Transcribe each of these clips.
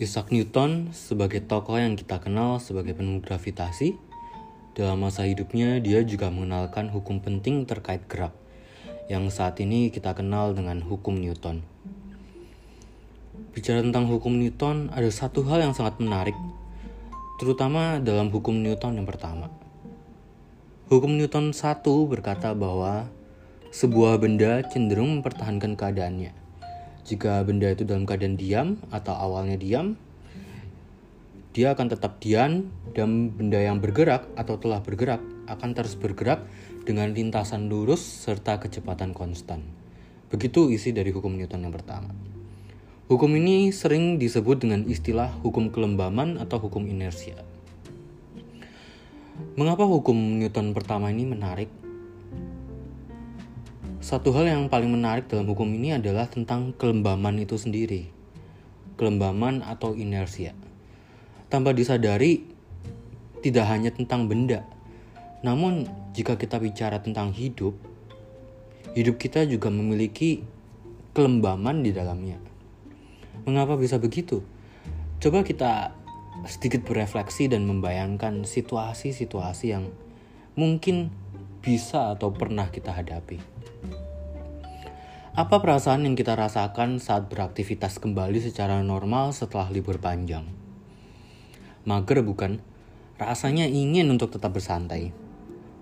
Isaac Newton sebagai tokoh yang kita kenal sebagai penemu gravitasi, dalam masa hidupnya dia juga mengenalkan hukum penting terkait gerak, yang saat ini kita kenal dengan hukum Newton. Bicara tentang hukum Newton, ada satu hal yang sangat menarik, terutama dalam hukum Newton yang pertama. Hukum Newton 1 berkata bahwa sebuah benda cenderung mempertahankan keadaannya jika benda itu dalam keadaan diam atau awalnya diam, dia akan tetap diam dan benda yang bergerak atau telah bergerak akan terus bergerak dengan lintasan lurus serta kecepatan konstan. Begitu isi dari hukum Newton yang pertama. Hukum ini sering disebut dengan istilah hukum kelembaman atau hukum inersia. Mengapa hukum Newton pertama ini menarik? Satu hal yang paling menarik dalam hukum ini adalah tentang kelembaman itu sendiri. Kelembaman atau inersia. Tanpa disadari, tidak hanya tentang benda. Namun, jika kita bicara tentang hidup, hidup kita juga memiliki kelembaman di dalamnya. Mengapa bisa begitu? Coba kita sedikit berefleksi dan membayangkan situasi-situasi yang mungkin bisa atau pernah kita hadapi. Apa perasaan yang kita rasakan saat beraktivitas kembali secara normal setelah libur panjang? Mager bukan? Rasanya ingin untuk tetap bersantai.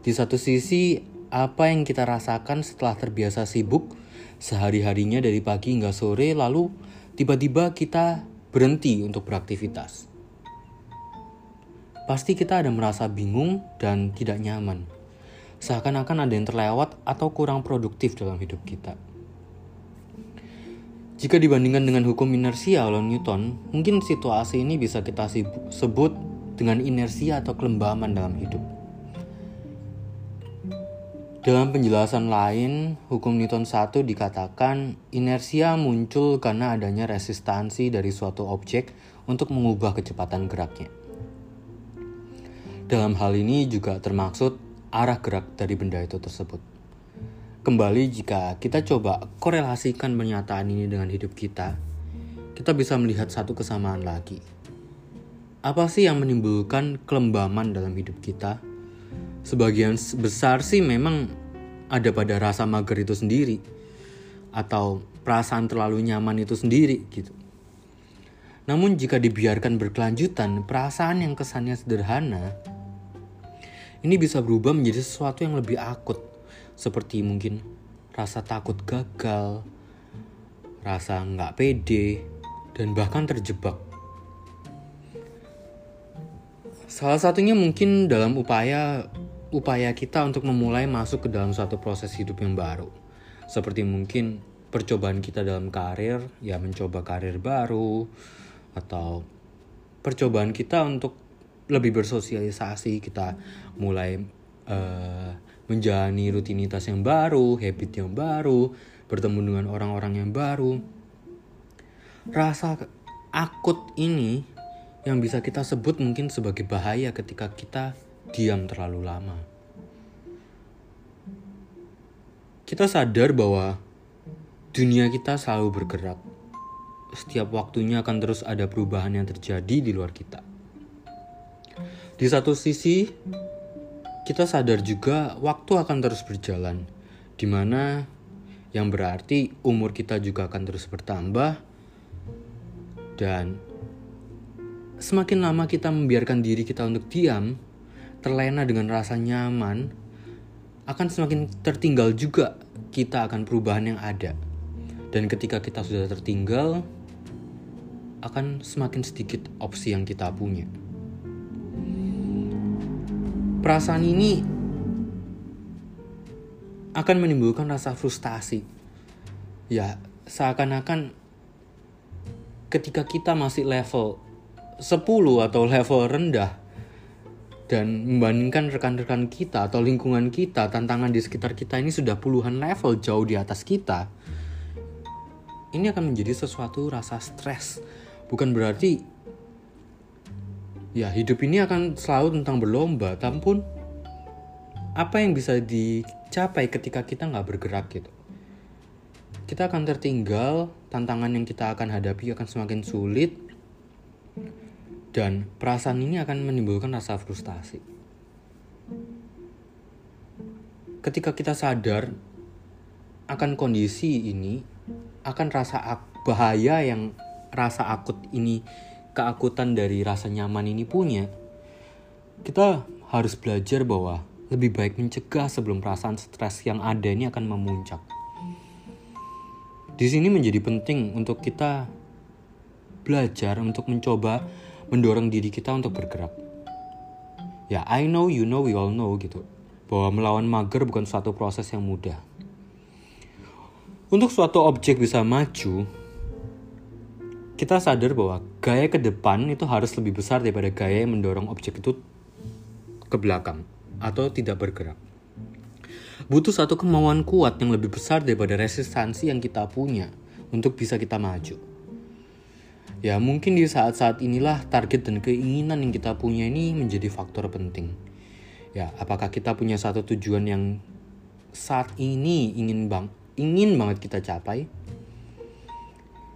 Di satu sisi, apa yang kita rasakan setelah terbiasa sibuk sehari-harinya dari pagi hingga sore lalu tiba-tiba kita berhenti untuk beraktivitas. Pasti kita ada merasa bingung dan tidak nyaman. Seakan-akan ada yang terlewat atau kurang produktif dalam hidup kita. Jika dibandingkan dengan hukum inersia oleh Newton, mungkin situasi ini bisa kita sebut dengan inersia atau kelembaman dalam hidup. Dalam penjelasan lain, hukum Newton 1 dikatakan inersia muncul karena adanya resistansi dari suatu objek untuk mengubah kecepatan geraknya. Dalam hal ini juga termaksud arah gerak dari benda itu tersebut. Kembali jika kita coba korelasikan pernyataan ini dengan hidup kita, kita bisa melihat satu kesamaan lagi. Apa sih yang menimbulkan kelembaman dalam hidup kita? Sebagian besar sih memang ada pada rasa mager itu sendiri atau perasaan terlalu nyaman itu sendiri gitu. Namun jika dibiarkan berkelanjutan, perasaan yang kesannya sederhana ini bisa berubah menjadi sesuatu yang lebih akut seperti mungkin rasa takut gagal, rasa nggak pede, dan bahkan terjebak. Salah satunya mungkin dalam upaya upaya kita untuk memulai masuk ke dalam suatu proses hidup yang baru. Seperti mungkin percobaan kita dalam karir, ya mencoba karir baru, atau percobaan kita untuk lebih bersosialisasi, kita mulai uh, menjalani rutinitas yang baru, habit yang baru, bertemu dengan orang-orang yang baru. Rasa akut ini yang bisa kita sebut mungkin sebagai bahaya ketika kita diam terlalu lama. Kita sadar bahwa dunia kita selalu bergerak. Setiap waktunya akan terus ada perubahan yang terjadi di luar kita. Di satu sisi, kita sadar juga waktu akan terus berjalan, di mana yang berarti umur kita juga akan terus bertambah, dan semakin lama kita membiarkan diri kita untuk diam, terlena dengan rasa nyaman, akan semakin tertinggal juga kita akan perubahan yang ada. Dan ketika kita sudah tertinggal, akan semakin sedikit opsi yang kita punya perasaan ini akan menimbulkan rasa frustasi. Ya, seakan-akan ketika kita masih level 10 atau level rendah dan membandingkan rekan-rekan kita atau lingkungan kita, tantangan di sekitar kita ini sudah puluhan level jauh di atas kita. Ini akan menjadi sesuatu rasa stres. Bukan berarti ya hidup ini akan selalu tentang berlomba. Tampun apa yang bisa dicapai ketika kita nggak bergerak gitu? Kita akan tertinggal tantangan yang kita akan hadapi akan semakin sulit Dan perasaan ini akan menimbulkan rasa frustasi. Ketika kita sadar akan kondisi ini, akan rasa bahaya yang rasa akut ini, keakutan dari rasa nyaman ini punya, kita harus belajar bahwa lebih baik mencegah sebelum perasaan stres yang ada ini akan memuncak. Di sini menjadi penting untuk kita belajar untuk mencoba mendorong diri kita untuk bergerak. Ya, I know, you know, we all know gitu. Bahwa melawan mager bukan suatu proses yang mudah. Untuk suatu objek bisa maju, kita sadar bahwa gaya ke depan itu harus lebih besar daripada gaya yang mendorong objek itu ke belakang atau tidak bergerak. Butuh satu kemauan kuat yang lebih besar daripada resistansi yang kita punya untuk bisa kita maju. Ya mungkin di saat-saat inilah target dan keinginan yang kita punya ini menjadi faktor penting. Ya, apakah kita punya satu tujuan yang saat ini ingin bang ingin banget kita capai?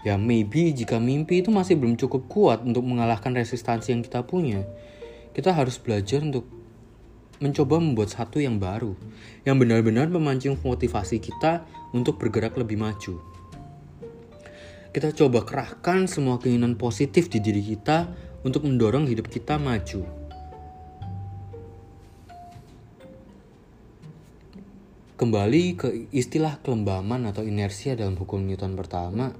Ya maybe jika mimpi itu masih belum cukup kuat untuk mengalahkan resistansi yang kita punya, kita harus belajar untuk mencoba membuat satu yang baru, yang benar-benar memancing motivasi kita untuk bergerak lebih maju. Kita coba kerahkan semua keinginan positif di diri kita untuk mendorong hidup kita maju. Kembali ke istilah kelembaman atau inersia dalam hukum Newton pertama,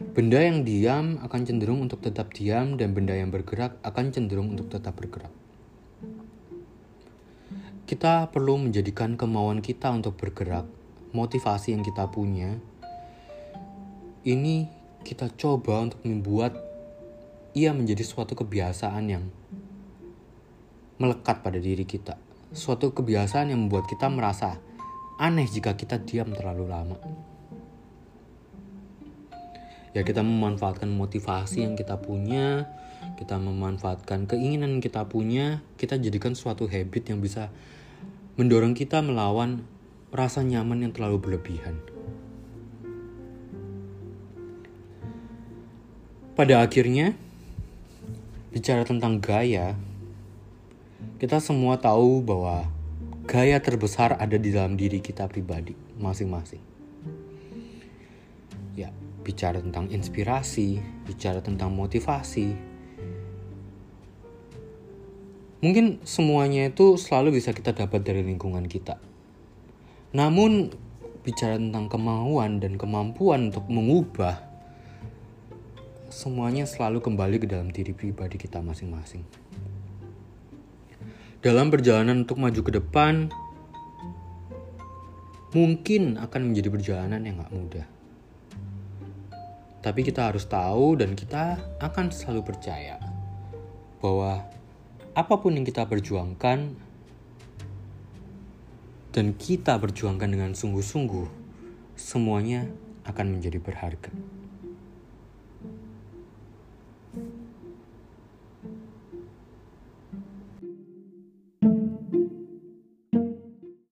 benda yang diam akan cenderung untuk tetap diam dan benda yang bergerak akan cenderung untuk tetap bergerak kita perlu menjadikan kemauan kita untuk bergerak, motivasi yang kita punya, ini kita coba untuk membuat ia menjadi suatu kebiasaan yang melekat pada diri kita. Suatu kebiasaan yang membuat kita merasa aneh jika kita diam terlalu lama. Ya kita memanfaatkan motivasi yang kita punya, kita memanfaatkan keinginan yang kita punya, kita jadikan suatu habit yang bisa mendorong kita melawan rasa nyaman yang terlalu berlebihan. Pada akhirnya, bicara tentang gaya, kita semua tahu bahwa gaya terbesar ada di dalam diri kita pribadi masing-masing. Bicara tentang inspirasi, bicara tentang motivasi, Mungkin semuanya itu selalu bisa kita dapat dari lingkungan kita. Namun bicara tentang kemauan dan kemampuan untuk mengubah semuanya selalu kembali ke dalam diri pribadi kita masing-masing. Dalam perjalanan untuk maju ke depan, mungkin akan menjadi perjalanan yang gak mudah. Tapi kita harus tahu dan kita akan selalu percaya bahwa apa pun yang kita perjuangkan dan kita perjuangkan dengan sungguh-sungguh, semuanya akan menjadi berharga.